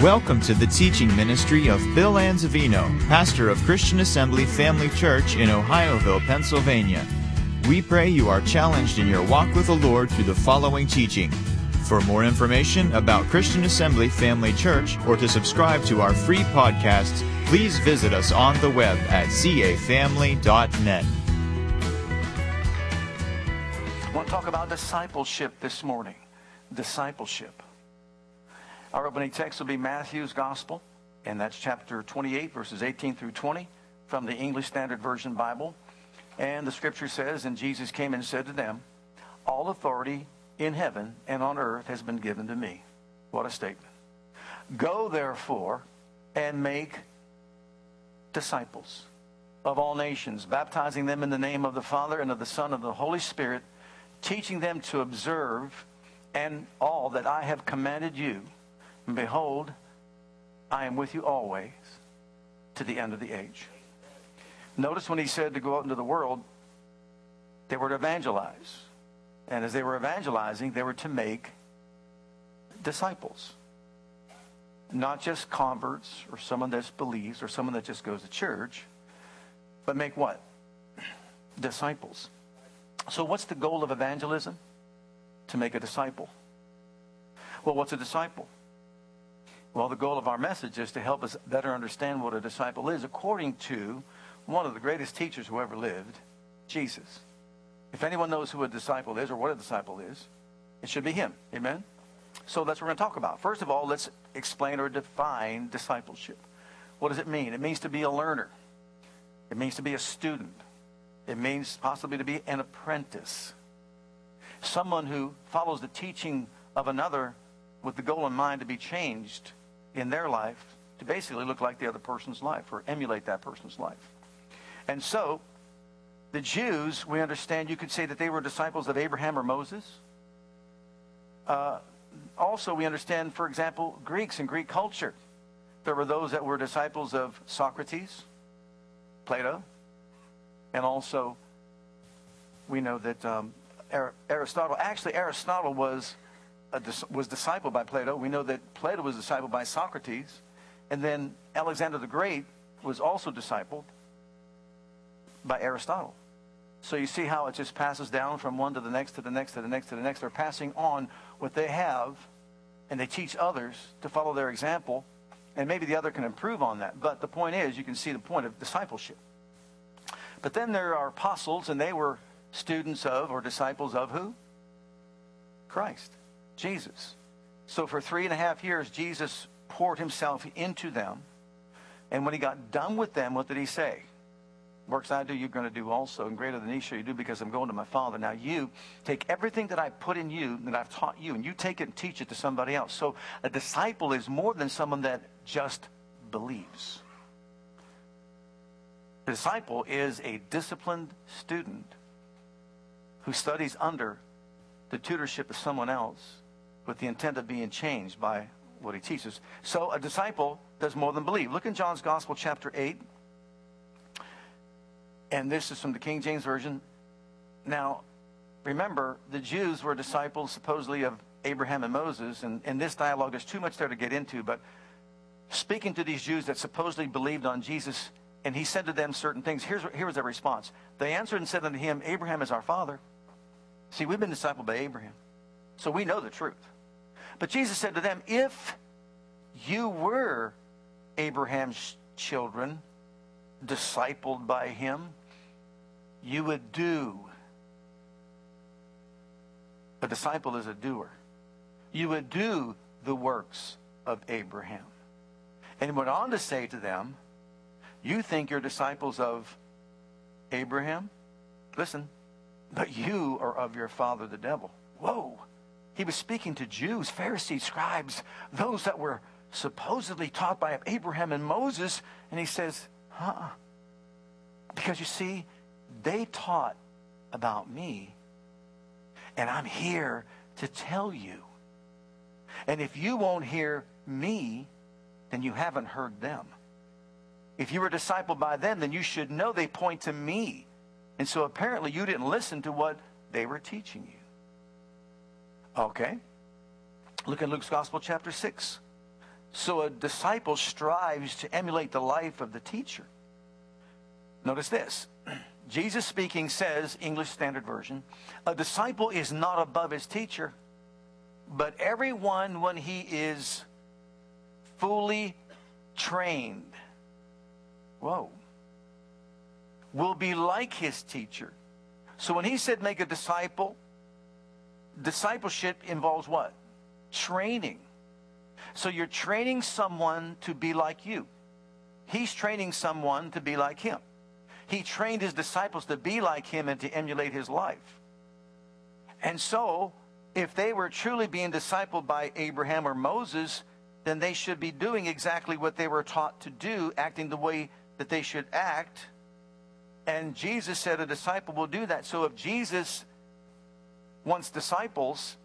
Welcome to the teaching ministry of Bill Anzavino, pastor of Christian Assembly Family Church in Ohioville, Pennsylvania. We pray you are challenged in your walk with the Lord through the following teaching. For more information about Christian Assembly Family Church or to subscribe to our free podcasts, please visit us on the web at cafamily.net. I want to talk about discipleship this morning. Discipleship. Our opening text will be Matthew's Gospel, and that's chapter 28, verses 18 through 20 from the English Standard Version Bible. And the scripture says, And Jesus came and said to them, All authority in heaven and on earth has been given to me. What a statement. Go therefore and make disciples of all nations, baptizing them in the name of the Father and of the Son and of the Holy Spirit, teaching them to observe and all that I have commanded you. And behold, I am with you always to the end of the age. Notice when he said to go out into the world, they were to evangelize. And as they were evangelizing, they were to make disciples. Not just converts or someone that believes or someone that just goes to church, but make what? Disciples. So, what's the goal of evangelism? To make a disciple. Well, what's a disciple? Well, the goal of our message is to help us better understand what a disciple is according to one of the greatest teachers who ever lived, Jesus. If anyone knows who a disciple is or what a disciple is, it should be him. Amen? So that's what we're going to talk about. First of all, let's explain or define discipleship. What does it mean? It means to be a learner. It means to be a student. It means possibly to be an apprentice. Someone who follows the teaching of another with the goal in mind to be changed in their life to basically look like the other person's life or emulate that person's life. And so, the Jews, we understand you could say that they were disciples of Abraham or Moses. Uh, also, we understand, for example, Greeks and Greek culture. There were those that were disciples of Socrates, Plato, and also we know that um, Aristotle. Actually, Aristotle was was discipled by Plato. We know that Plato was discipled by Socrates, and then Alexander the Great was also discipled by Aristotle. So you see how it just passes down from one to the next to the next to the next to the next. They're passing on what they have, and they teach others to follow their example, and maybe the other can improve on that. But the point is, you can see the point of discipleship. But then there are apostles, and they were students of or disciples of who? Christ, Jesus. So for three and a half years, Jesus poured himself into them. And when he got done with them, what did he say? Works I do, you're going to do also, and greater than these shall you do because I'm going to my Father. Now you take everything that I put in you, that I've taught you, and you take it and teach it to somebody else. So a disciple is more than someone that just believes. A disciple is a disciplined student who studies under the tutorship of someone else with the intent of being changed by what he teaches. So a disciple does more than believe. Look in John's Gospel, chapter 8 and this is from the King James Version. Now, remember, the Jews were disciples supposedly of Abraham and Moses, and in this dialogue, there's too much there to get into, but speaking to these Jews that supposedly believed on Jesus, and he said to them certain things, here's, here was their response. They answered and said unto him, Abraham is our father. See, we've been discipled by Abraham, so we know the truth. But Jesus said to them, If you were Abraham's children, discipled by him, you would do. A disciple is a doer. You would do the works of Abraham. And he went on to say to them, You think you're disciples of Abraham? Listen, but you are of your father the devil. Whoa. He was speaking to Jews, Pharisees, scribes, those that were supposedly taught by Abraham and Moses. And he says, Huh? Because you see, they taught about me, and I'm here to tell you. And if you won't hear me, then you haven't heard them. If you were discipled by them, then you should know they point to me. And so apparently you didn't listen to what they were teaching you. Okay? Look at Luke's Gospel, chapter 6. So a disciple strives to emulate the life of the teacher. Notice this. Jesus speaking says, English Standard Version, a disciple is not above his teacher, but everyone when he is fully trained. Whoa. Will be like his teacher. So when he said make a disciple, discipleship involves what? Training. So you're training someone to be like you. He's training someone to be like him. He trained his disciples to be like him and to emulate his life. And so, if they were truly being discipled by Abraham or Moses, then they should be doing exactly what they were taught to do, acting the way that they should act. And Jesus said a disciple will do that. So if Jesus wants disciples,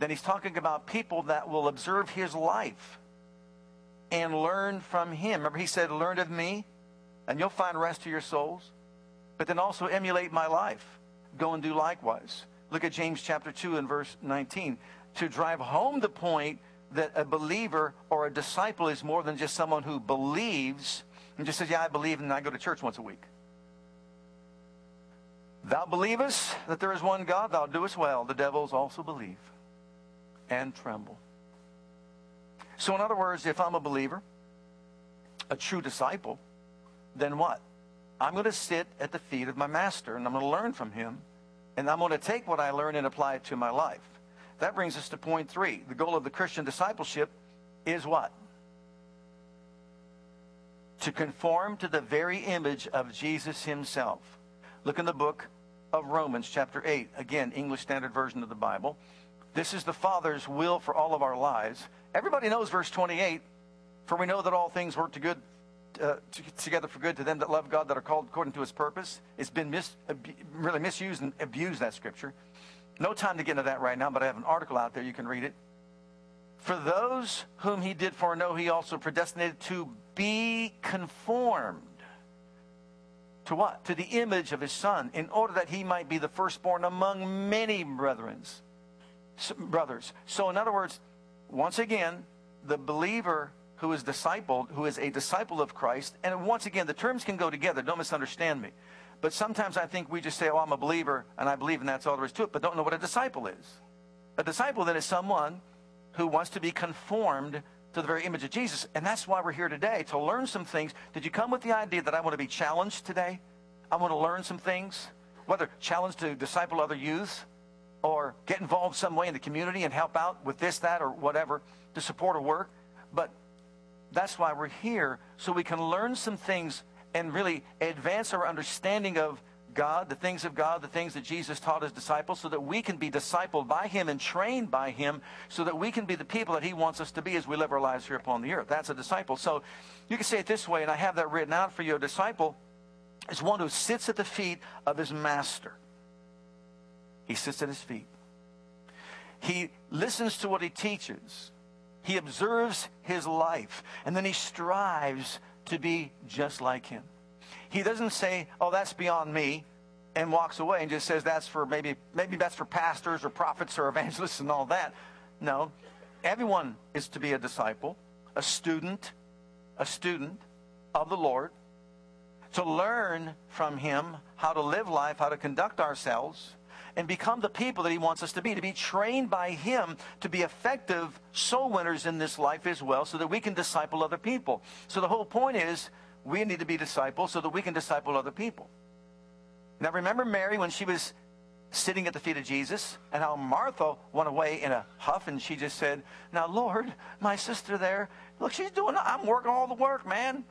then he's talking about people that will observe his life and learn from him. Remember, he said, Learn of me, and you'll find rest to your souls. But then also emulate my life. Go and do likewise. Look at James chapter 2 and verse 19. To drive home the point that a believer or a disciple is more than just someone who believes and just says, Yeah, I believe, and I go to church once a week. Thou believest that there is one God, thou doest well. The devils also believe and tremble. So, in other words, if I'm a believer, a true disciple, then what? I'm going to sit at the feet of my master and I'm going to learn from him. And I'm going to take what I learn and apply it to my life. That brings us to point three. The goal of the Christian discipleship is what? To conform to the very image of Jesus himself. Look in the book of Romans, chapter 8. Again, English Standard Version of the Bible. This is the Father's will for all of our lives. Everybody knows verse 28. For we know that all things work to good uh, together for good to them that love God, that are called according to his purpose. It's been mis, really misused and abused, that scripture. No time to get into that right now, but I have an article out there. You can read it. For those whom he did foreknow, he also predestinated to be conformed. To what? To the image of his son, in order that he might be the firstborn among many brethren. Brothers. So, in other words, once again, the believer who is discipled, who is a disciple of Christ. And once again, the terms can go together. Don't misunderstand me. But sometimes I think we just say, oh, I'm a believer, and I believe, and that's all there is to it, but don't know what a disciple is. A disciple then is someone who wants to be conformed to the very image of Jesus. And that's why we're here today, to learn some things. Did you come with the idea that I want to be challenged today? I want to learn some things, whether challenged to disciple other youth or get involved some way in the community and help out with this, that, or whatever to support a work. But that's why we're here, so we can learn some things and really advance our understanding of God, the things of God, the things that Jesus taught his disciples, so that we can be discipled by him and trained by him, so that we can be the people that he wants us to be as we live our lives here upon the earth. That's a disciple. So you can say it this way, and I have that written out for you. A disciple is one who sits at the feet of his master. He sits at his feet. He listens to what he teaches. He observes his life, and then he strives to be just like him. He doesn't say, "Oh, that's beyond me," and walks away and just says that's for maybe maybe that's for pastors or prophets or evangelists and all that. No, everyone is to be a disciple, a student, a student of the Lord, to learn from him how to live life, how to conduct ourselves and become the people that He wants us to be, to be trained by Him to be effective soul winners in this life as well, so that we can disciple other people. So the whole point is we need to be disciples so that we can disciple other people. Now, remember Mary when she was sitting at the feet of Jesus, and how Martha went away in a huff, and she just said, Now, Lord, my sister there, look, she's doing, I'm working all the work, man.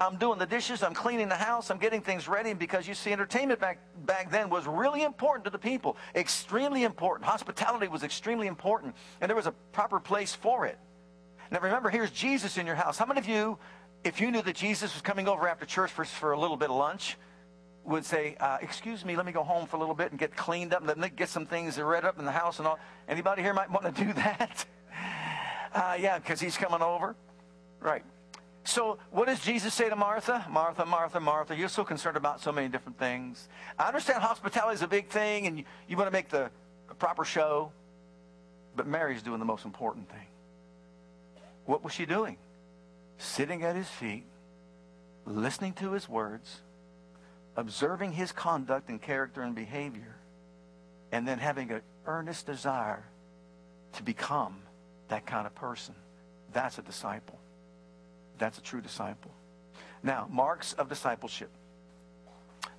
I'm doing the dishes, I'm cleaning the house, I'm getting things ready because you see, entertainment back, back then was really important to the people. Extremely important. Hospitality was extremely important, and there was a proper place for it. Now remember, here's Jesus in your house. How many of you, if you knew that Jesus was coming over after church for, for a little bit of lunch, would say, uh, excuse me, let me go home for a little bit and get cleaned up, me get some things read up in the house and all. Anybody here might want to do that? Uh, yeah, because he's coming over. Right. So, what does Jesus say to Martha? Martha, Martha, Martha, you're so concerned about so many different things. I understand hospitality is a big thing and you, you want to make the proper show, but Mary's doing the most important thing. What was she doing? Sitting at his feet, listening to his words, observing his conduct and character and behavior, and then having an earnest desire to become that kind of person. That's a disciple. That's a true disciple. Now, marks of discipleship.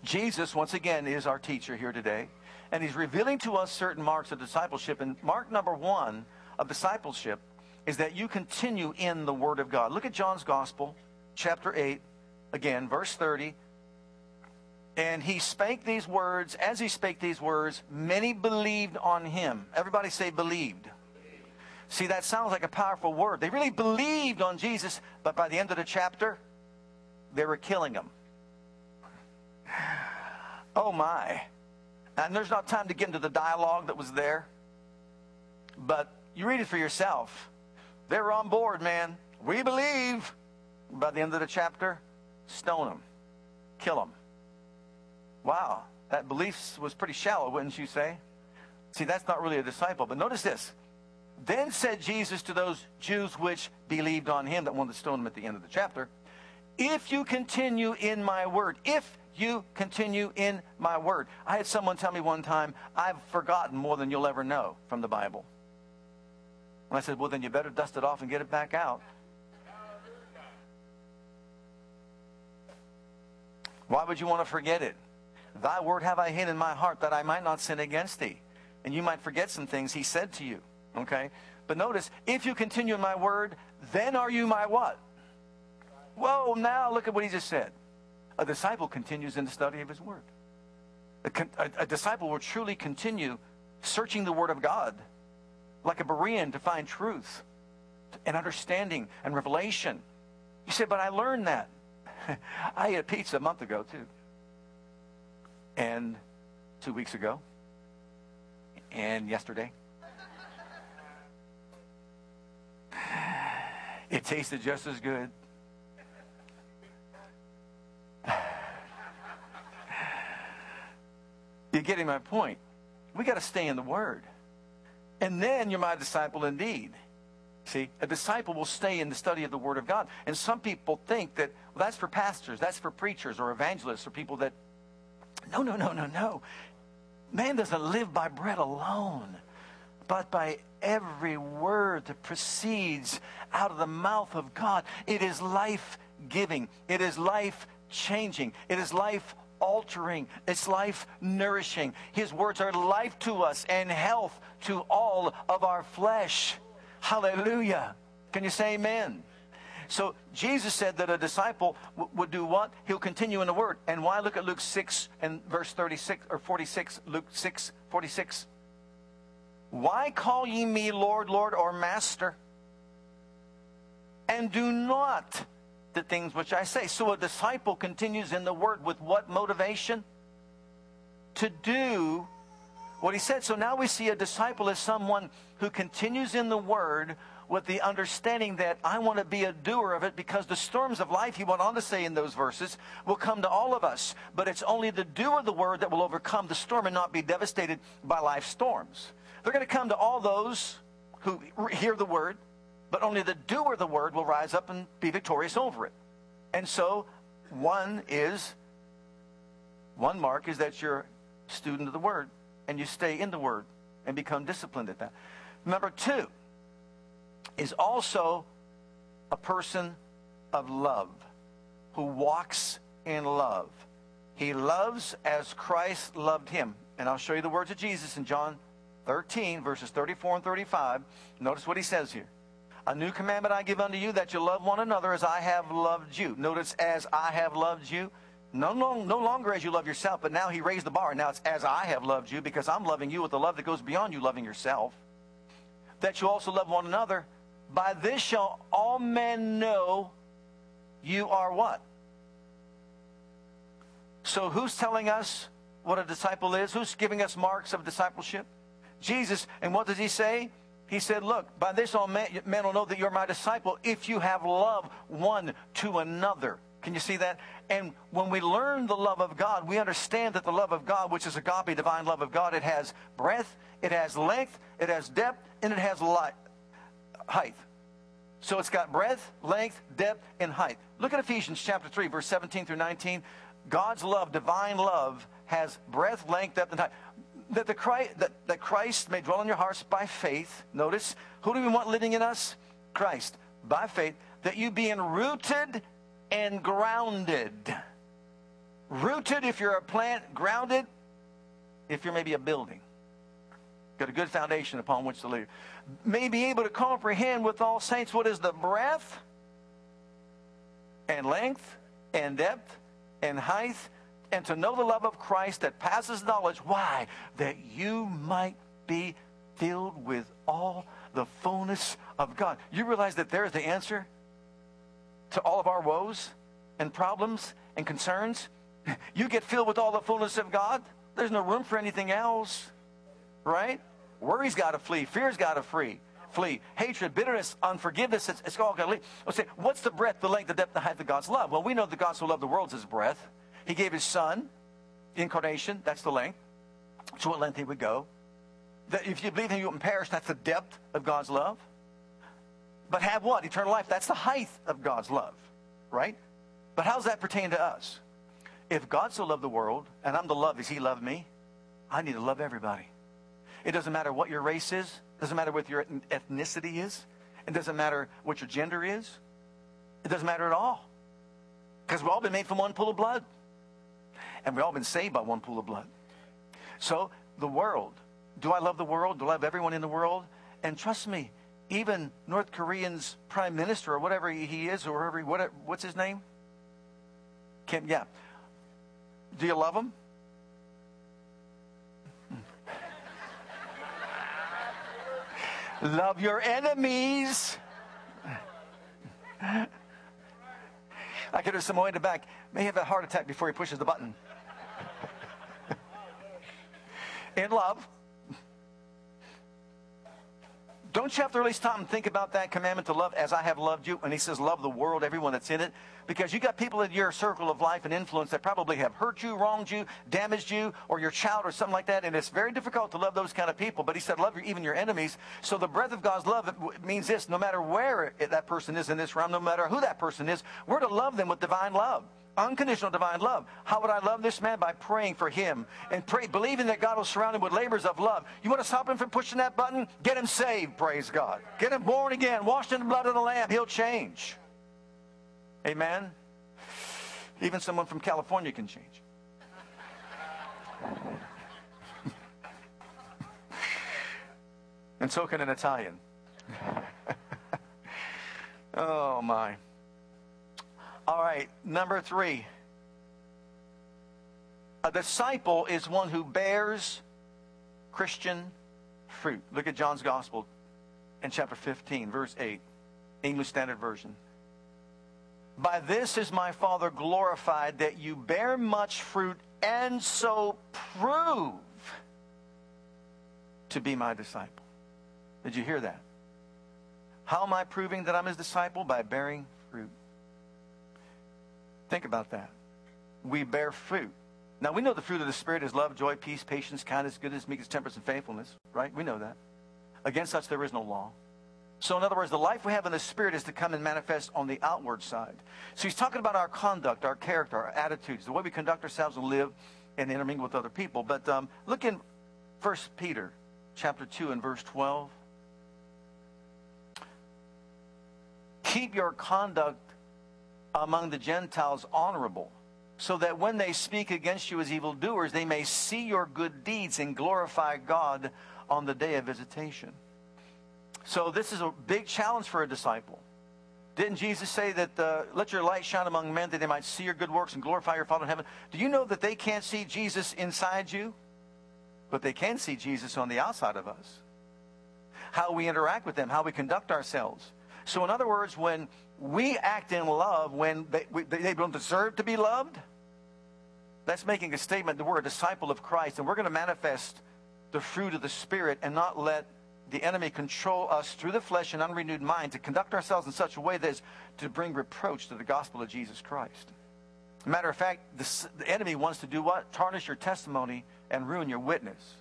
Jesus, once again, is our teacher here today, and he's revealing to us certain marks of discipleship. And mark number one of discipleship is that you continue in the Word of God. Look at John's Gospel, chapter 8, again, verse 30. And he spake these words. As he spake these words, many believed on him. Everybody say believed. See, that sounds like a powerful word. They really believed on Jesus, but by the end of the chapter, they were killing him. Oh my. And there's not time to get into the dialogue that was there. But you read it for yourself. They were on board, man. We believe. By the end of the chapter, stone them, kill them. Wow, that belief was pretty shallow, wouldn't you say? See, that's not really a disciple. But notice this. Then said Jesus to those Jews which believed on him that wanted to stone him at the end of the chapter, If you continue in my word, if you continue in my word. I had someone tell me one time, I've forgotten more than you'll ever know from the Bible. And I said, Well, then you better dust it off and get it back out. Why would you want to forget it? Thy word have I hid in my heart that I might not sin against thee. And you might forget some things he said to you. Okay? But notice, if you continue in my word, then are you my what? Whoa, now look at what he just said. A disciple continues in the study of his word. A, a, a disciple will truly continue searching the word of God like a Berean to find truth and understanding and revelation. You say, but I learned that. I ate a pizza a month ago, too. And two weeks ago. And yesterday. It tasted just as good. You're getting my point. We got to stay in the Word. And then you're my disciple indeed. See, a disciple will stay in the study of the Word of God. And some people think that well, that's for pastors, that's for preachers or evangelists or people that. No, no, no, no, no. Man doesn't live by bread alone, but by every word that proceeds out of the mouth of God. It is life giving, it is life changing, it is life altering, it's life nourishing. His words are life to us and health to all of our flesh. Hallelujah. Can you say amen? So Jesus said that a disciple w- would do what? He'll continue in the word. And why look at Luke 6 and verse 36 or 46, Luke 6, 46. Why call ye me Lord, Lord, or Master? And do not the things which I say. So a disciple continues in the word with what motivation? To do what he said. So now we see a disciple as someone who continues in the word with the understanding that I want to be a doer of it because the storms of life, he went on to say in those verses, will come to all of us. But it's only the doer of the word that will overcome the storm and not be devastated by life's storms. They're going to come to all those who hear the word, but only the doer of the word will rise up and be victorious over it. And so, one is, one mark is that you're a student of the word and you stay in the word and become disciplined at that. Number two is also a person of love who walks in love. He loves as Christ loved him. And I'll show you the words of Jesus in John 13, verses 34 and 35. Notice what he says here. A new commandment I give unto you that you love one another as I have loved you. Notice, as I have loved you. No, no, no longer as you love yourself, but now he raised the bar. Now it's as I have loved you because I'm loving you with a love that goes beyond you loving yourself. That you also love one another. By this shall all men know you are what? So who's telling us what a disciple is? Who's giving us marks of discipleship? Jesus. And what does he say? He said, Look, by this all men, men will know that you're my disciple if you have love one to another. Can you see that? And when we learn the love of God, we understand that the love of God, which is agape, divine love of God, it has breadth, it has length, it has depth, and it has light, height. So it's got breadth, length, depth, and height. Look at Ephesians chapter 3, verse 17 through 19. God's love, divine love, has breadth, length, depth, and height. That, the Christ, that, that Christ may dwell in your hearts by faith. Notice, who do we want living in us? Christ. By faith, that you being rooted and grounded. Rooted if you're a plant, grounded if you're maybe a building. Got a good foundation upon which to live. May be able to comprehend with all saints what is the breadth and length and depth and height and to know the love of Christ that passes knowledge. Why? That you might be filled with all the fullness of God. You realize that there is the answer to all of our woes and problems and concerns? You get filled with all the fullness of God, there's no room for anything else, right? Worry's got to flee, fear's got to flee. Flee. Hatred, bitterness, unforgiveness, it's, it's all got to leave. Let's say, what's the breadth, the length, the depth, the height of God's love? Well, we know that God so loved the world is his breadth. He gave his son, incarnation, that's the length. To what length he would go. That if you believe him, you wouldn't perish, that's the depth of God's love. But have what? Eternal life. That's the height of God's love, right? But how does that pertain to us? If God so loved the world, and I'm the love as he loved me, I need to love everybody. It doesn't matter what your race is. It doesn't matter what your ethnicity is. It doesn't matter what your gender is. It doesn't matter at all. Because we've all been made from one pool of blood. And we've all been saved by one pool of blood. So, the world. Do I love the world? Do I love everyone in the world? And trust me, even North Korean's prime minister or whatever he is, or whoever, what, what's his name? Kim, yeah. Do you love him? love your enemies. I could have someone in the back may have a heart attack before he pushes the button. in love. Don't you have to really stop and think about that commandment to love as I have loved you? And he says, love the world, everyone that's in it. Because you got people in your circle of life and influence that probably have hurt you, wronged you, damaged you, or your child or something like that. And it's very difficult to love those kind of people. But he said, love your, even your enemies. So the breath of God's love means this no matter where that person is in this realm, no matter who that person is, we're to love them with divine love unconditional divine love. How would I love this man? By praying for him and pray, believing that God will surround him with labors of love. You want to stop him from pushing that button? Get him saved, praise God. Get him born again, washed in the blood of the Lamb. He'll change. Amen. Even someone from California can change. and so can an Italian. oh, my. All right, number three. A disciple is one who bears Christian fruit. Look at John's Gospel in chapter 15, verse 8, English Standard Version. By this is my Father glorified that you bear much fruit and so prove to be my disciple. Did you hear that? How am I proving that I'm his disciple? By bearing fruit. Think about that. We bear fruit. Now, we know the fruit of the Spirit is love, joy, peace, patience, kindness, goodness, meekness, temperance, and faithfulness, right? We know that. Against such there is no law. So, in other words, the life we have in the Spirit is to come and manifest on the outward side. So, he's talking about our conduct, our character, our attitudes, the way we conduct ourselves and live and intermingle with other people. But um, look in 1 Peter chapter 2 and verse 12. Keep your conduct among the Gentiles honorable, so that when they speak against you as evildoers, they may see your good deeds and glorify God on the day of visitation. So, this is a big challenge for a disciple. Didn't Jesus say that uh, let your light shine among men that they might see your good works and glorify your Father in heaven? Do you know that they can't see Jesus inside you? But they can see Jesus on the outside of us. How we interact with them, how we conduct ourselves. So, in other words, when we act in love when they, they don't deserve to be loved, that's making a statement that we're a disciple of Christ and we're going to manifest the fruit of the Spirit and not let the enemy control us through the flesh and unrenewed mind to conduct ourselves in such a way that is to bring reproach to the gospel of Jesus Christ. Matter of fact, the, the enemy wants to do what? Tarnish your testimony and ruin your witness.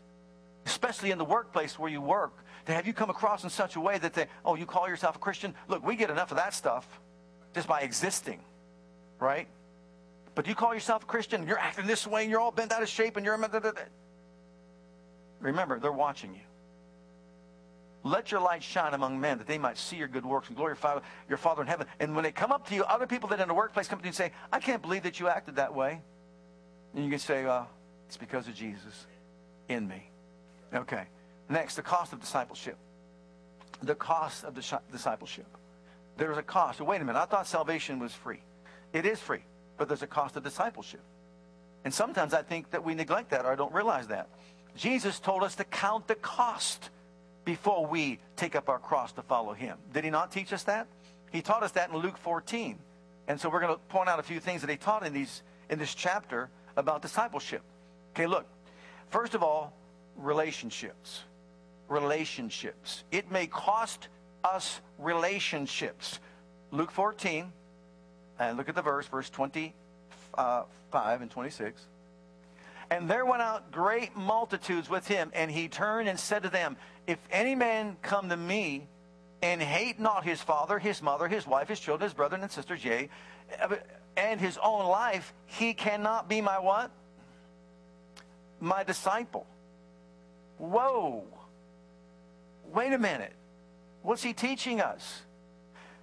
Especially in the workplace where you work have you come across in such a way that they, oh, you call yourself a Christian? Look, we get enough of that stuff just by existing, right? But you call yourself a Christian, and you're acting this way, and you're all bent out of shape, and you're. Remember, they're watching you. Let your light shine among men that they might see your good works and glorify your Father in heaven. And when they come up to you, other people that in the workplace come to you and say, I can't believe that you acted that way. And you can say, uh, it's because of Jesus in me. Okay. Next, the cost of discipleship. The cost of discipleship. There's a cost. Wait a minute. I thought salvation was free. It is free, but there's a cost of discipleship. And sometimes I think that we neglect that or I don't realize that. Jesus told us to count the cost before we take up our cross to follow him. Did he not teach us that? He taught us that in Luke 14. And so we're going to point out a few things that he taught in these in this chapter about discipleship. Okay, look. First of all, relationships. Relationships. It may cost us relationships. Luke 14, and look at the verse, verse 25 uh, and 26. And there went out great multitudes with him, and he turned and said to them, If any man come to me and hate not his father, his mother, his wife, his children, his brethren and sisters, yea, and his own life, he cannot be my what? My disciple. Whoa. Wait a minute. What's he teaching us?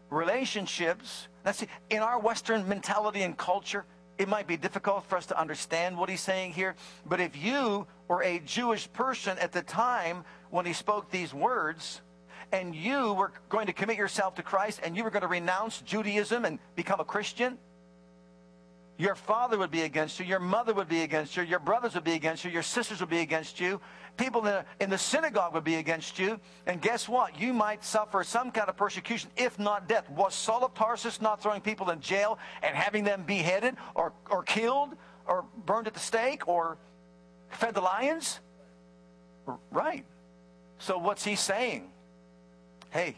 Relationships. See, in our Western mentality and culture, it might be difficult for us to understand what he's saying here. But if you were a Jewish person at the time when he spoke these words, and you were going to commit yourself to Christ and you were going to renounce Judaism and become a Christian, your father would be against you, your mother would be against you, your brothers would be against you, your sisters would be against you, people in the, synagogue would be against you. And guess what? You might suffer some kind of persecution, if not death. Was Saul of Tarsus not throwing people in jail and having them beheaded or, or killed or burned at the stake or fed the lions? Right. So what's he saying? Hey,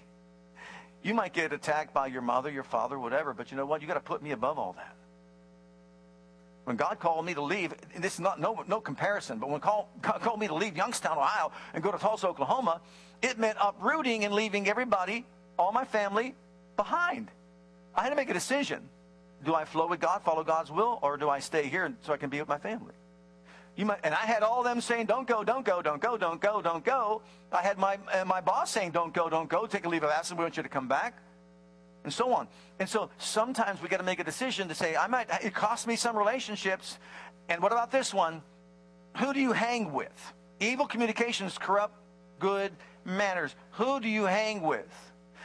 you might get attacked by your mother, your father, whatever, but you know what? You got to put me above all that. When God called me to leave, this is not no, no comparison, but when call, God called me to leave Youngstown, Ohio, and go to Tulsa, Oklahoma, it meant uprooting and leaving everybody, all my family, behind. I had to make a decision. Do I flow with God, follow God's will, or do I stay here so I can be with my family? You might, and I had all them saying, "Don't go, don't go, don't go, don't go, don't go." I had my my boss saying, "Don't go, don't go. Take a leave of absence. We want you to come back." And so on. And so sometimes we got to make a decision to say, I might, it costs me some relationships. And what about this one? Who do you hang with? Evil communications corrupt good manners. Who do you hang with?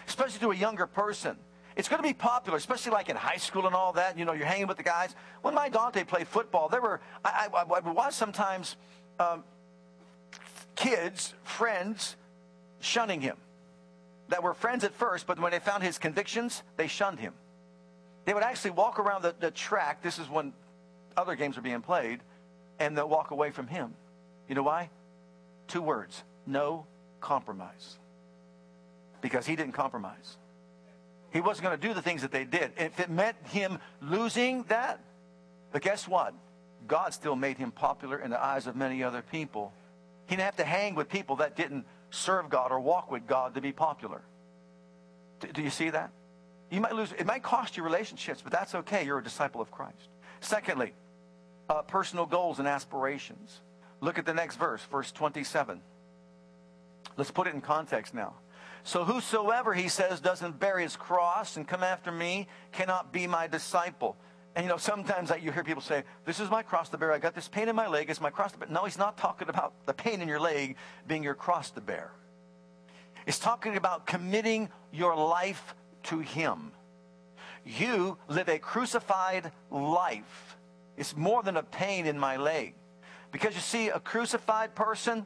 Especially to a younger person. It's going to be popular, especially like in high school and all that. You know, you're hanging with the guys. When my Dante played football, there were, I, I, I watch sometimes um, kids, friends, shunning him that were friends at first, but when they found his convictions, they shunned him. They would actually walk around the, the track. This is when other games are being played, and they'll walk away from him. You know why? Two words no compromise. Because he didn't compromise. He wasn't going to do the things that they did. If it meant him losing that, but guess what? God still made him popular in the eyes of many other people. He didn't have to hang with people that didn't serve God or walk with God to be popular. Do, you see that? You might lose, it might cost you relationships, but that's okay. You're a disciple of Christ. Secondly, uh, personal goals and aspirations. Look at the next verse, verse 27. Let's put it in context now. So whosoever, he says, doesn't bear his cross and come after me cannot be my disciple. And you know, sometimes you hear people say, This is my cross to bear. I got this pain in my leg. It's my cross to bear. No, he's not talking about the pain in your leg being your cross to bear. It's talking about committing your life to him. You live a crucified life. It's more than a pain in my leg. Because you see, a crucified person,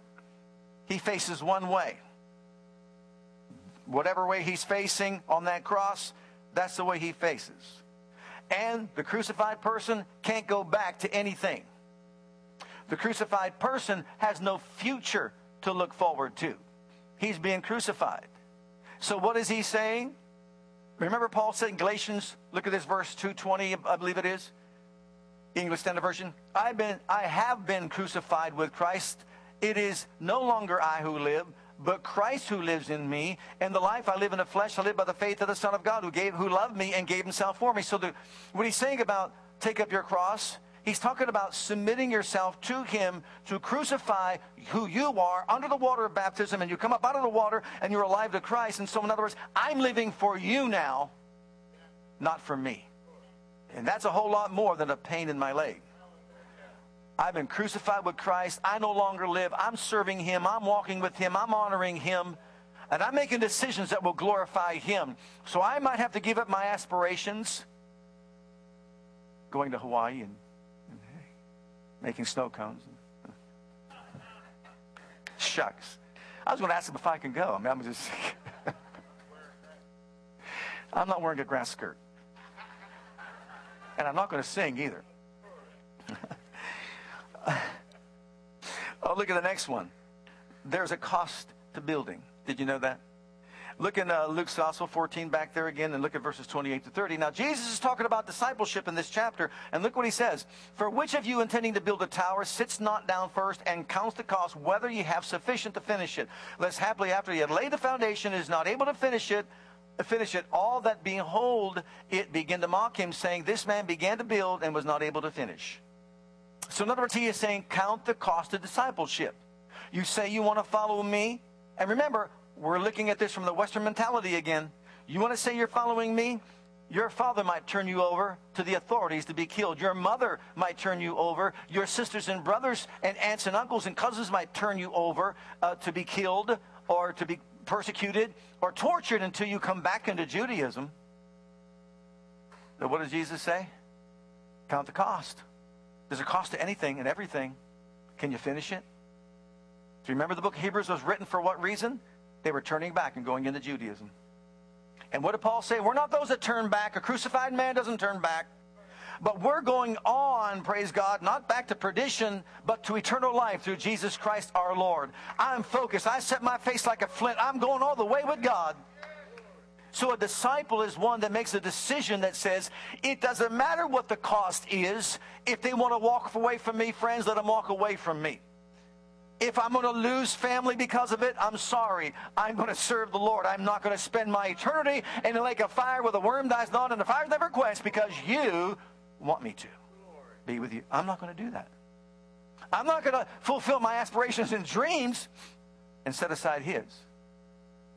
he faces one way. Whatever way he's facing on that cross, that's the way he faces and the crucified person can't go back to anything. The crucified person has no future to look forward to. He's being crucified. So what is he saying? Remember Paul said in Galatians, look at this verse 220, I believe it is. English Standard Version. I've been I have been crucified with Christ. It is no longer I who live, but Christ who lives in me. And the life I live in the flesh, I live by the faith of the Son of God who gave, who loved me and gave himself for me. So the, what he's saying about take up your cross, he's talking about submitting yourself to him to crucify who you are under the water of baptism, and you come up out of the water and you're alive to Christ. And so, in other words, I'm living for you now, not for me. And that's a whole lot more than a pain in my leg. I've been crucified with Christ. I no longer live. I'm serving Him. I'm walking with Him. I'm honoring Him. And I'm making decisions that will glorify Him. So I might have to give up my aspirations, going to Hawaii and, and making snow cones. Shucks. I was going to ask him if I can go. I mean, I'm just. I'm not wearing a grass skirt. And I'm not going to sing either. Look at the next one. There's a cost to building. Did you know that? Look in uh, Luke's Gospel 14 back there again and look at verses 28 to 30. Now, Jesus is talking about discipleship in this chapter, and look what he says. For which of you intending to build a tower sits not down first and counts the cost whether ye have sufficient to finish it? Lest happily after he had laid the foundation is not able to finish it, finish it, all that behold it begin to mock him, saying, This man began to build and was not able to finish. So, in other words, he is saying, count the cost of discipleship. You say you want to follow me, and remember, we're looking at this from the Western mentality again. You want to say you're following me? Your father might turn you over to the authorities to be killed. Your mother might turn you over. Your sisters and brothers and aunts and uncles and cousins might turn you over uh, to be killed or to be persecuted or tortured until you come back into Judaism. What does Jesus say? Count the cost. There's a cost to anything and everything. Can you finish it? Do you remember the book of Hebrews was written for what reason? They were turning back and going into Judaism. And what did Paul say? We're not those that turn back. A crucified man doesn't turn back. But we're going on, praise God, not back to perdition, but to eternal life through Jesus Christ our Lord. I'm focused. I set my face like a flint. I'm going all the way with God. So a disciple is one that makes a decision that says, it doesn't matter what the cost is. If they want to walk away from me, friends, let them walk away from me. If I'm going to lose family because of it, I'm sorry. I'm going to serve the Lord. I'm not going to spend my eternity in the lake of fire where the worm dies not and the fire never quench because you want me to be with you. I'm not going to do that. I'm not going to fulfill my aspirations and dreams and set aside His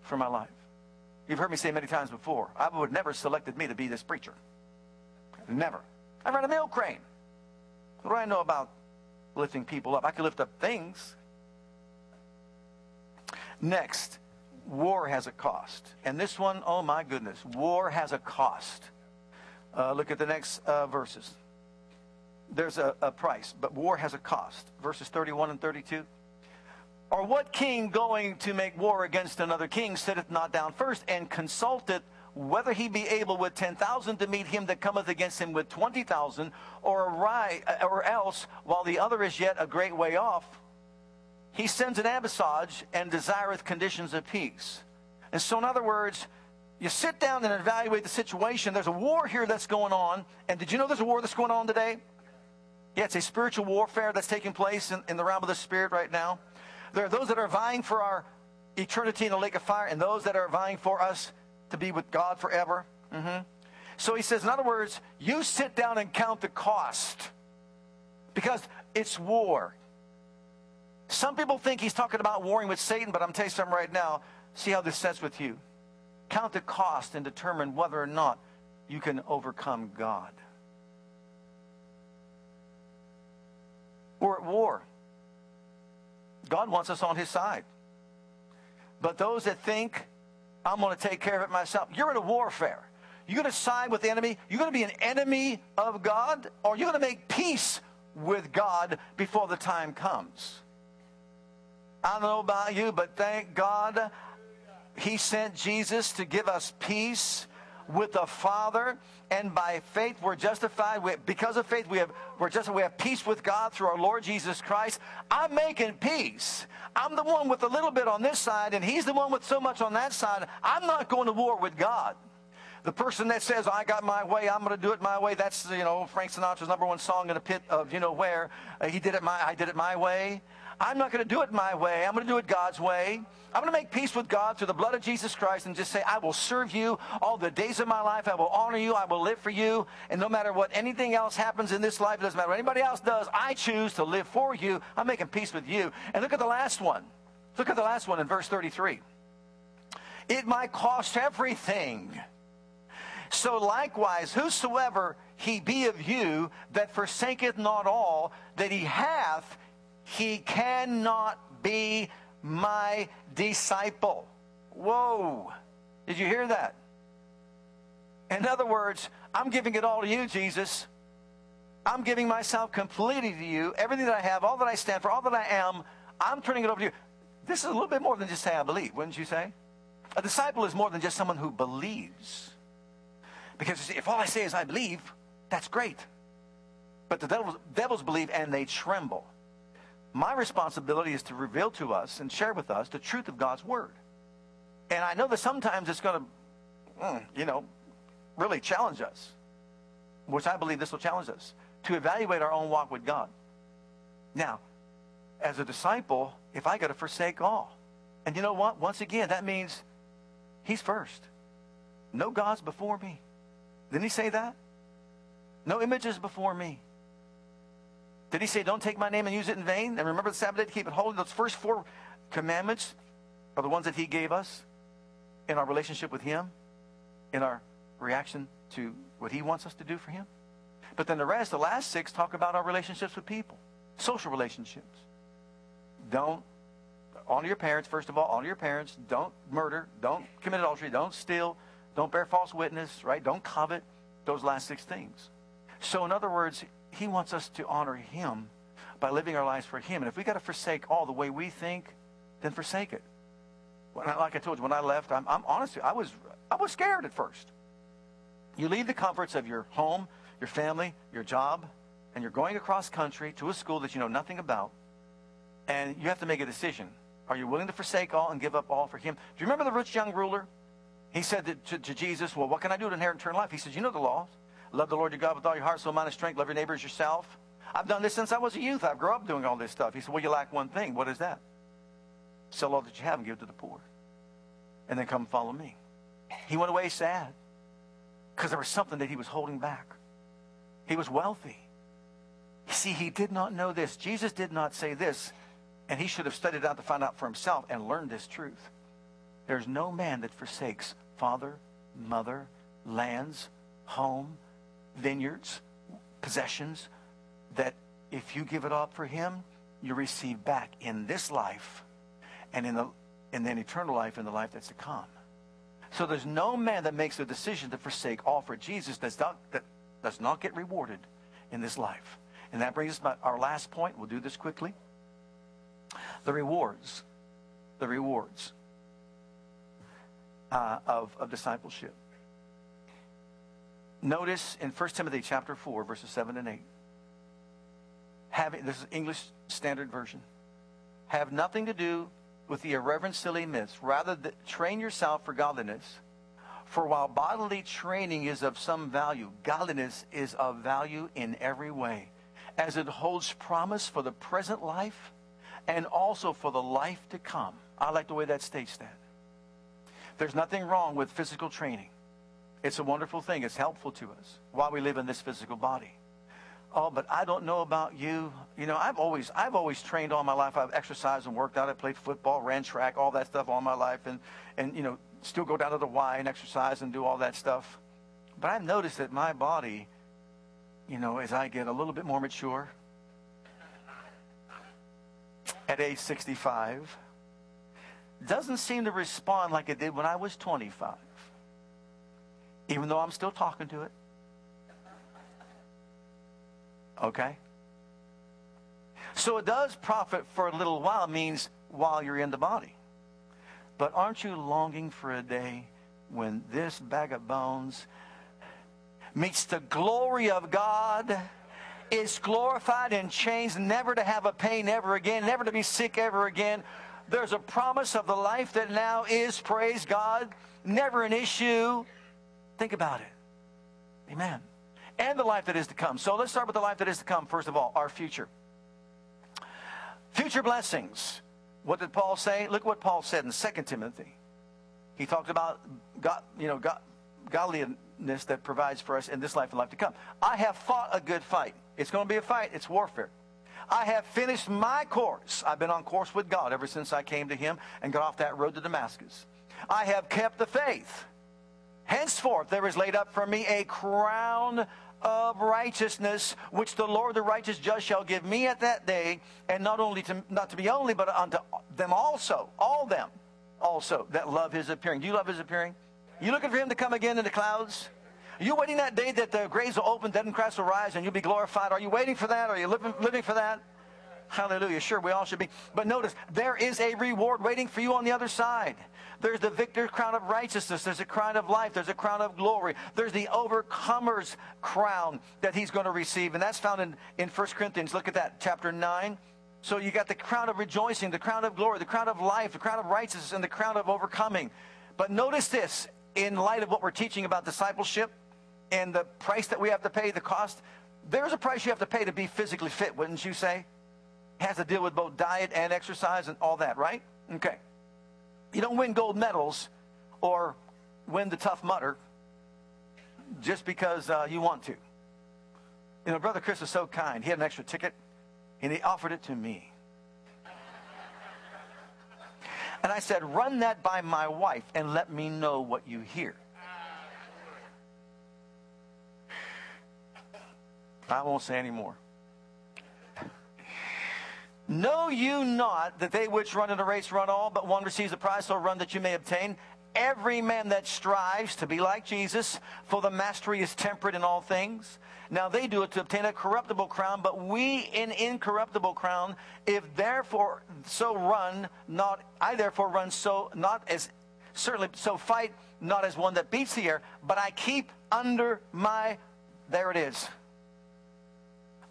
for my life. You've heard me say many times before, I would never selected me to be this preacher. Never. I ran a mill crane. What do I know about lifting people up? I can lift up things. Next, war has a cost. And this one, oh my goodness, war has a cost. Uh, look at the next uh, verses. There's a, a price, but war has a cost. Verses 31 and 32. Or what king going to make war against another king sitteth not down first and consulteth whether he be able with 10,000 to meet him that cometh against him with 20,000, or, uh, or else, while the other is yet a great way off, he sends an ambassage and desireth conditions of peace. And so, in other words, you sit down and evaluate the situation. There's a war here that's going on. And did you know there's a war that's going on today? Yeah, it's a spiritual warfare that's taking place in, in the realm of the spirit right now. There are those that are vying for our eternity in the lake of fire and those that are vying for us to be with God forever. Mm-hmm. So he says, in other words, you sit down and count the cost because it's war. Some people think he's talking about warring with Satan, but I'm telling you something right now. See how this sets with you. Count the cost and determine whether or not you can overcome God. We're at war. God wants us on his side. But those that think, I'm going to take care of it myself, you're in a warfare. You're going to side with the enemy. You're going to be an enemy of God, or you're going to make peace with God before the time comes. I don't know about you, but thank God he sent Jesus to give us peace with the Father, and by faith we're justified. We, because of faith, we have we're just we have peace with God through our Lord Jesus Christ. I'm making peace. I'm the one with a little bit on this side, and He's the one with so much on that side. I'm not going to war with God. The person that says, I got my way, I'm going to do it my way, that's, you know, Frank Sinatra's number one song in a pit of, you know, where. Uh, he did it my, I did it my way. I'm not going to do it my way. I'm going to do it God's way. I'm going to make peace with God through the blood of Jesus Christ and just say, I will serve you all the days of my life. I will honor you. I will live for you. And no matter what anything else happens in this life, it doesn't matter what anybody else does, I choose to live for you. I'm making peace with you. And look at the last one. Look at the last one in verse 33. It might cost everything so likewise, whosoever he be of you that forsaketh not all that he hath, he cannot be my disciple. Whoa. Did you hear that? In other words, I'm giving it all to you, Jesus. I'm giving myself completely to you. Everything that I have, all that I stand for, all that I am, I'm turning it over to you. This is a little bit more than just say I believe, wouldn't you say? A disciple is more than just someone who believes. Because if all I say is I believe, that's great. But the devils, devils believe and they tremble. My responsibility is to reveal to us and share with us the truth of God's word. And I know that sometimes it's going to, mm, you know, really challenge us, which I believe this will challenge us, to evaluate our own walk with God. Now, as a disciple, if I got to forsake all, and you know what? Once again, that means He's first. No gods before me. Didn't he say that? No images before me. Did he say, don't take my name and use it in vain? And remember the Sabbath day to keep it holy? Those first four commandments are the ones that he gave us in our relationship with him, in our reaction to what he wants us to do for him. But then the rest, the last six, talk about our relationships with people, social relationships. Don't honor your parents, first of all, honor your parents. Don't murder. Don't commit adultery. Don't steal. Don't bear false witness, right? Don't covet. Those last six things. So, in other words, he wants us to honor him by living our lives for him. And if we got to forsake all the way we think, then forsake it. I, like I told you, when I left, I'm, I'm honestly, I was, I was scared at first. You leave the comforts of your home, your family, your job, and you're going across country to a school that you know nothing about, and you have to make a decision. Are you willing to forsake all and give up all for him? Do you remember the rich young ruler? He said to, to, to, Jesus, Well, what can I do to inherit eternal life? He said, You know the laws. Love the Lord your God with all your heart, soul, mind, and strength. Love your neighbor as yourself. I've done this since I was a youth. I've grown up doing all this stuff. He said, Well, you lack one thing. What is that? Sell all that you have and give it to the poor. And then come follow me. He went away sad because there was something that he was holding back. He was wealthy. See, he did not know this. Jesus did not say this, and he should have studied out to find out for himself and learned this truth. There's no man that forsakes father, mother, lands, home, vineyards, possessions, that if you give it up for him, you receive back in this life and in the and then eternal life in the life that's to come. So there's no man that makes a decision to forsake all for Jesus does not, that does not get rewarded in this life. And that brings us to our last point. We'll do this quickly. The rewards. The rewards uh, of, of discipleship. Notice in 1 Timothy chapter 4, verses 7 and 8. Having, this is English Standard Version. Have nothing to do with the irreverent, silly myths. Rather, train yourself for godliness. For while bodily training is of some value, godliness is of value in every way, as it holds promise for the present life and also for the life to come. I like the way that states that. There's nothing wrong with physical training. It's a wonderful thing. It's helpful to us while we live in this physical body. Oh, but I don't know about you. You know, I've always I've always trained all my life. I've exercised and worked out. I played football, ran track, all that stuff all my life, and and you know, still go down to the Y and exercise and do all that stuff. But I've noticed that my body, you know, as I get a little bit more mature, at age 65 doesn't seem to respond like it did when I was 25, even though I'm still talking to it. Okay? So it does profit for a little while, means while you're in the body. But aren't you longing for a day when this bag of bones meets the glory of God? is glorified and changed, never to have a pain ever again, never to be sick ever again, there's a promise of the life that now is, praise God, never an issue. Think about it. Amen. And the life that is to come. So let's start with the life that is to come, first of all, our future. Future blessings. What did Paul say? Look what Paul said in 2 Timothy. He talked about God, you know, God, godliness that provides for us in this life and life to come. I have fought a good fight. It's going to be a fight. It's warfare. I have finished my course. I've been on course with God ever since I came to Him and got off that road to Damascus. I have kept the faith. Henceforth, there is laid up for me a crown of righteousness, which the Lord, the righteous judge, shall give me at that day, and not only to not to be only, but unto them also, all them also that love His appearing. Do you love His appearing? You looking for Him to come again in the clouds? Are you waiting that day that the graves will open, dead and Christ will rise, and you'll be glorified? Are you waiting for that? Are you living, living for that? Hallelujah. Sure, we all should be. But notice, there is a reward waiting for you on the other side. There's the victor's crown of righteousness. There's a crown of life. There's a crown of glory. There's the overcomer's crown that he's going to receive. And that's found in, in 1 Corinthians. Look at that, chapter 9. So you got the crown of rejoicing, the crown of glory, the crown of life, the crown of righteousness, and the crown of overcoming. But notice this in light of what we're teaching about discipleship and the price that we have to pay, the cost, there's a price you have to pay to be physically fit, wouldn't you say? Has to deal with both diet and exercise and all that, right? Okay. You don't win gold medals or win the Tough Mudder just because uh, you want to. You know, Brother Chris was so kind. He had an extra ticket, and he offered it to me. And I said, run that by my wife and let me know what you hear. I won't say any more. Know you not that they which run in a race run all, but one receives the prize, so run that you may obtain? Every man that strives to be like Jesus, for the mastery is temperate in all things. Now they do it to obtain a corruptible crown, but we an incorruptible crown. If therefore so run, not I therefore run so not as certainly so fight not as one that beats the air, but I keep under my there it is.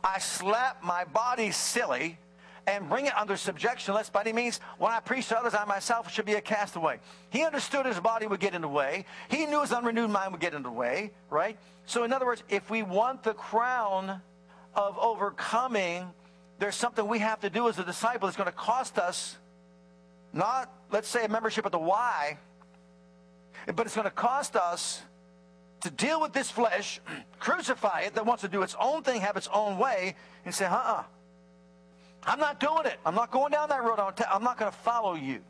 I slap my body silly and bring it under subjection, lest by any means, when I preach to others, I myself should be a castaway. He understood his body would get in the way. He knew his unrenewed mind would get in the way, right? So, in other words, if we want the crown of overcoming, there's something we have to do as a disciple. that's going to cost us not, let's say, a membership at the Y, but it's going to cost us to deal with this flesh, crucify it, that wants to do its own thing, have its own way, and say, uh uh I'm not doing it. I'm not going down that road. I'm not going to follow you.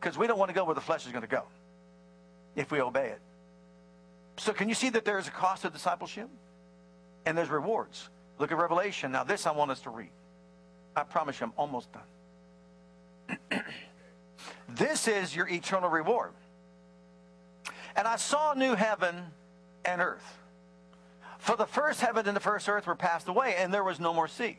Because we don't want to go where the flesh is going to go if we obey it. So, can you see that there is a cost of discipleship? And there's rewards. Look at Revelation. Now, this I want us to read. I promise you, I'm almost done. this is your eternal reward. And I saw new heaven and earth. For the first heaven and the first earth were passed away, and there was no more sea.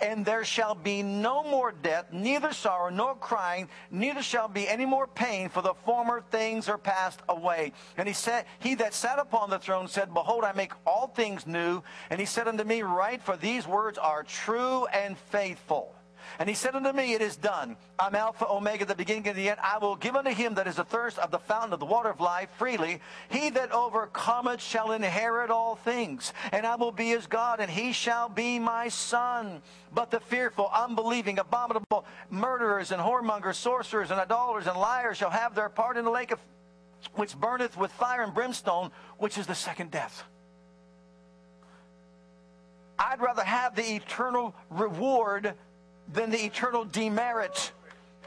and there shall be no more death, neither sorrow nor crying, neither shall be any more pain, for the former things are passed away. And he said, He that sat upon the throne said, Behold, I make all things new. And he said unto me, Write, for these words are true and faithful. And he said unto me, It is done. I'm Alpha, Omega, the beginning and the end. I will give unto him that is athirst of the fountain of the water of life freely. He that overcometh shall inherit all things. And I will be his God, and he shall be my son. But the fearful, unbelieving, abominable murderers, and whoremongers, sorcerers, and idolaters, and liars shall have their part in the lake of which burneth with fire and brimstone, which is the second death. I'd rather have the eternal reward than the eternal demerit.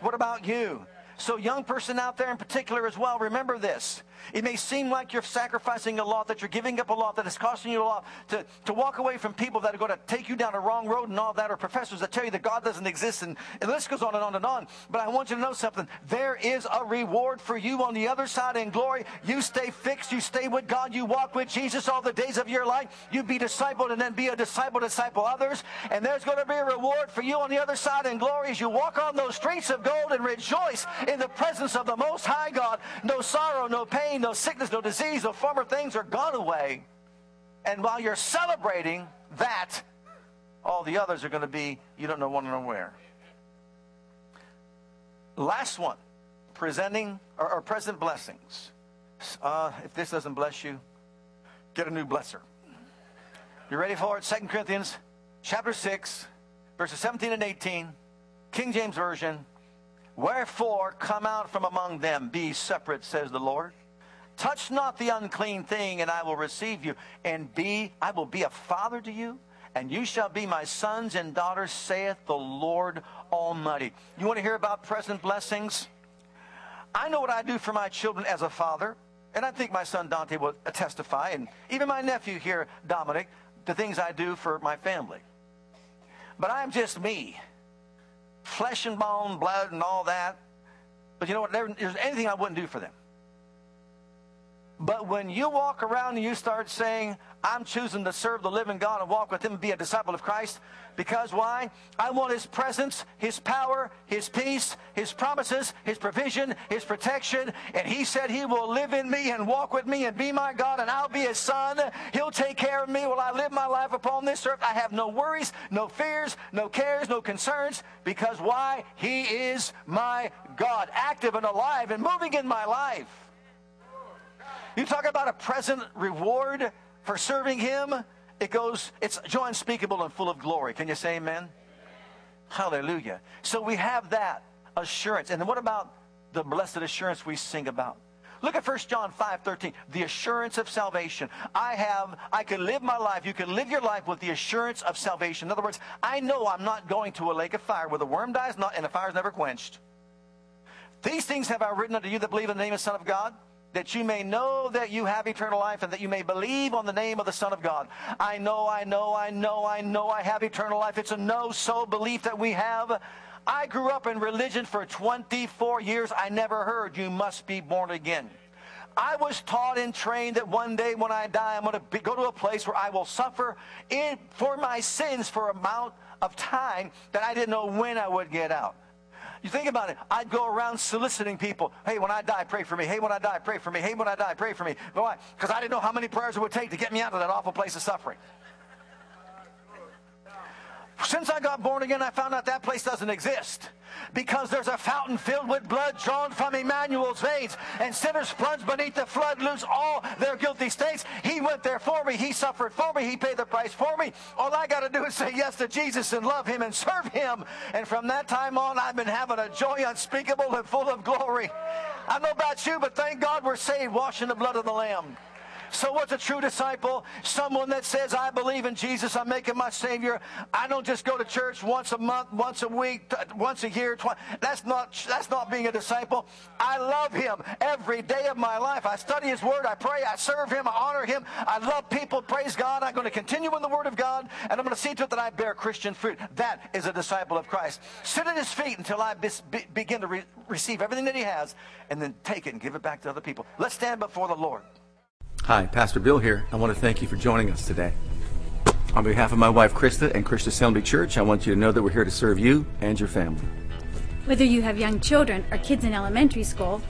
What about you? So, young person out there in particular as well, remember this. It may seem like you're sacrificing a lot, that you're giving up a lot, that it's costing you a lot to, to walk away from people that are going to take you down a wrong road and all that, or professors that tell you that God doesn't exist, and, and the list goes on and on and on. But I want you to know something. There is a reward for you on the other side in glory. You stay fixed, you stay with God, you walk with Jesus all the days of your life. You be discipled and then be a disciple, disciple others. And there's going to be a reward for you on the other side in glory as you walk on those streets of gold and rejoice in the presence of the Most High God. No sorrow, no pain, no sickness, no disease, no former things are gone away. And while you're celebrating that, all the others are going to be, you don't know when or where. Last one, presenting or, or present blessings. Uh, if this doesn't bless you, get a new blesser. You ready for it? Second Corinthians chapter 6, verses 17 and 18, King James Version. Wherefore come out from among them, be separate, says the Lord. Touch not the unclean thing, and I will receive you, and be I will be a father to you, and you shall be my sons and daughters, saith the Lord Almighty. You want to hear about present blessings? I know what I do for my children as a father, and I think my son Dante will testify, and even my nephew here, Dominic, the things I do for my family. But I'm just me flesh and bone, blood, and all that. But you know what? There's anything I wouldn't do for them. But when you walk around and you start saying, I'm choosing to serve the living God and walk with Him and be a disciple of Christ, because why? I want His presence, His power, His peace, His promises, His provision, His protection. And He said He will live in me and walk with me and be my God, and I'll be His son. He'll take care of me while I live my life upon this earth. I have no worries, no fears, no cares, no concerns, because why? He is my God, active and alive and moving in my life. You talk about a present reward for serving him. It goes, it's joy unspeakable and full of glory. Can you say amen? Hallelujah. So we have that assurance. And then what about the blessed assurance we sing about? Look at 1 John 5 13. The assurance of salvation. I have, I can live my life. You can live your life with the assurance of salvation. In other words, I know I'm not going to a lake of fire where the worm dies not and the fire is never quenched. These things have I written unto you that believe in the name of the Son of God that you may know that you have eternal life and that you may believe on the name of the Son of God. I know, I know, I know, I know I have eternal life. It's a know so belief that we have. I grew up in religion for 24 years. I never heard you must be born again. I was taught and trained that one day when I die, I'm going to be, go to a place where I will suffer in, for my sins for amount of time that I didn't know when I would get out. You think about it. I'd go around soliciting people. Hey, when I die, pray for me. Hey, when I die, pray for me. Hey, when I die, pray for me. Why? Because I didn't know how many prayers it would take to get me out of that awful place of suffering. Since I got born again, I found out that place doesn't exist because there's a fountain filled with blood drawn from Emmanuel's veins, and sinners plunged beneath the flood lose all their guilty states. He went there for me. He suffered for me. He paid the price for me. All I got to do is say yes to Jesus and love Him and serve Him. And from that time on, I've been having a joy unspeakable and full of glory. I know about you, but thank God we're saved, washing the blood of the Lamb. So, what's a true disciple? Someone that says, I believe in Jesus, I'm making my Savior. I don't just go to church once a month, once a week, once a year. Twice. That's not, that's not being a disciple. I love Him every day of my life. I study His Word, I pray, I serve Him, I honor Him. I love people, praise God. I'm going to continue in the Word of God, and I'm going to see to it that I bear Christian fruit. That is a disciple of Christ. Sit at His feet until I be, begin to re- receive everything that He has, and then take it and give it back to other people. Let's stand before the Lord. Hi, Pastor Bill here. I want to thank you for joining us today. On behalf of my wife Krista and Christian Assembly Church, I want you to know that we're here to serve you and your family. Whether you have young children or kids in elementary school,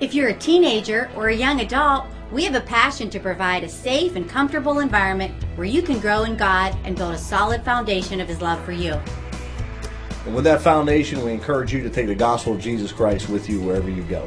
if you're a teenager or a young adult, we have a passion to provide a safe and comfortable environment where you can grow in God and build a solid foundation of His love for you. And with that foundation, we encourage you to take the gospel of Jesus Christ with you wherever you go.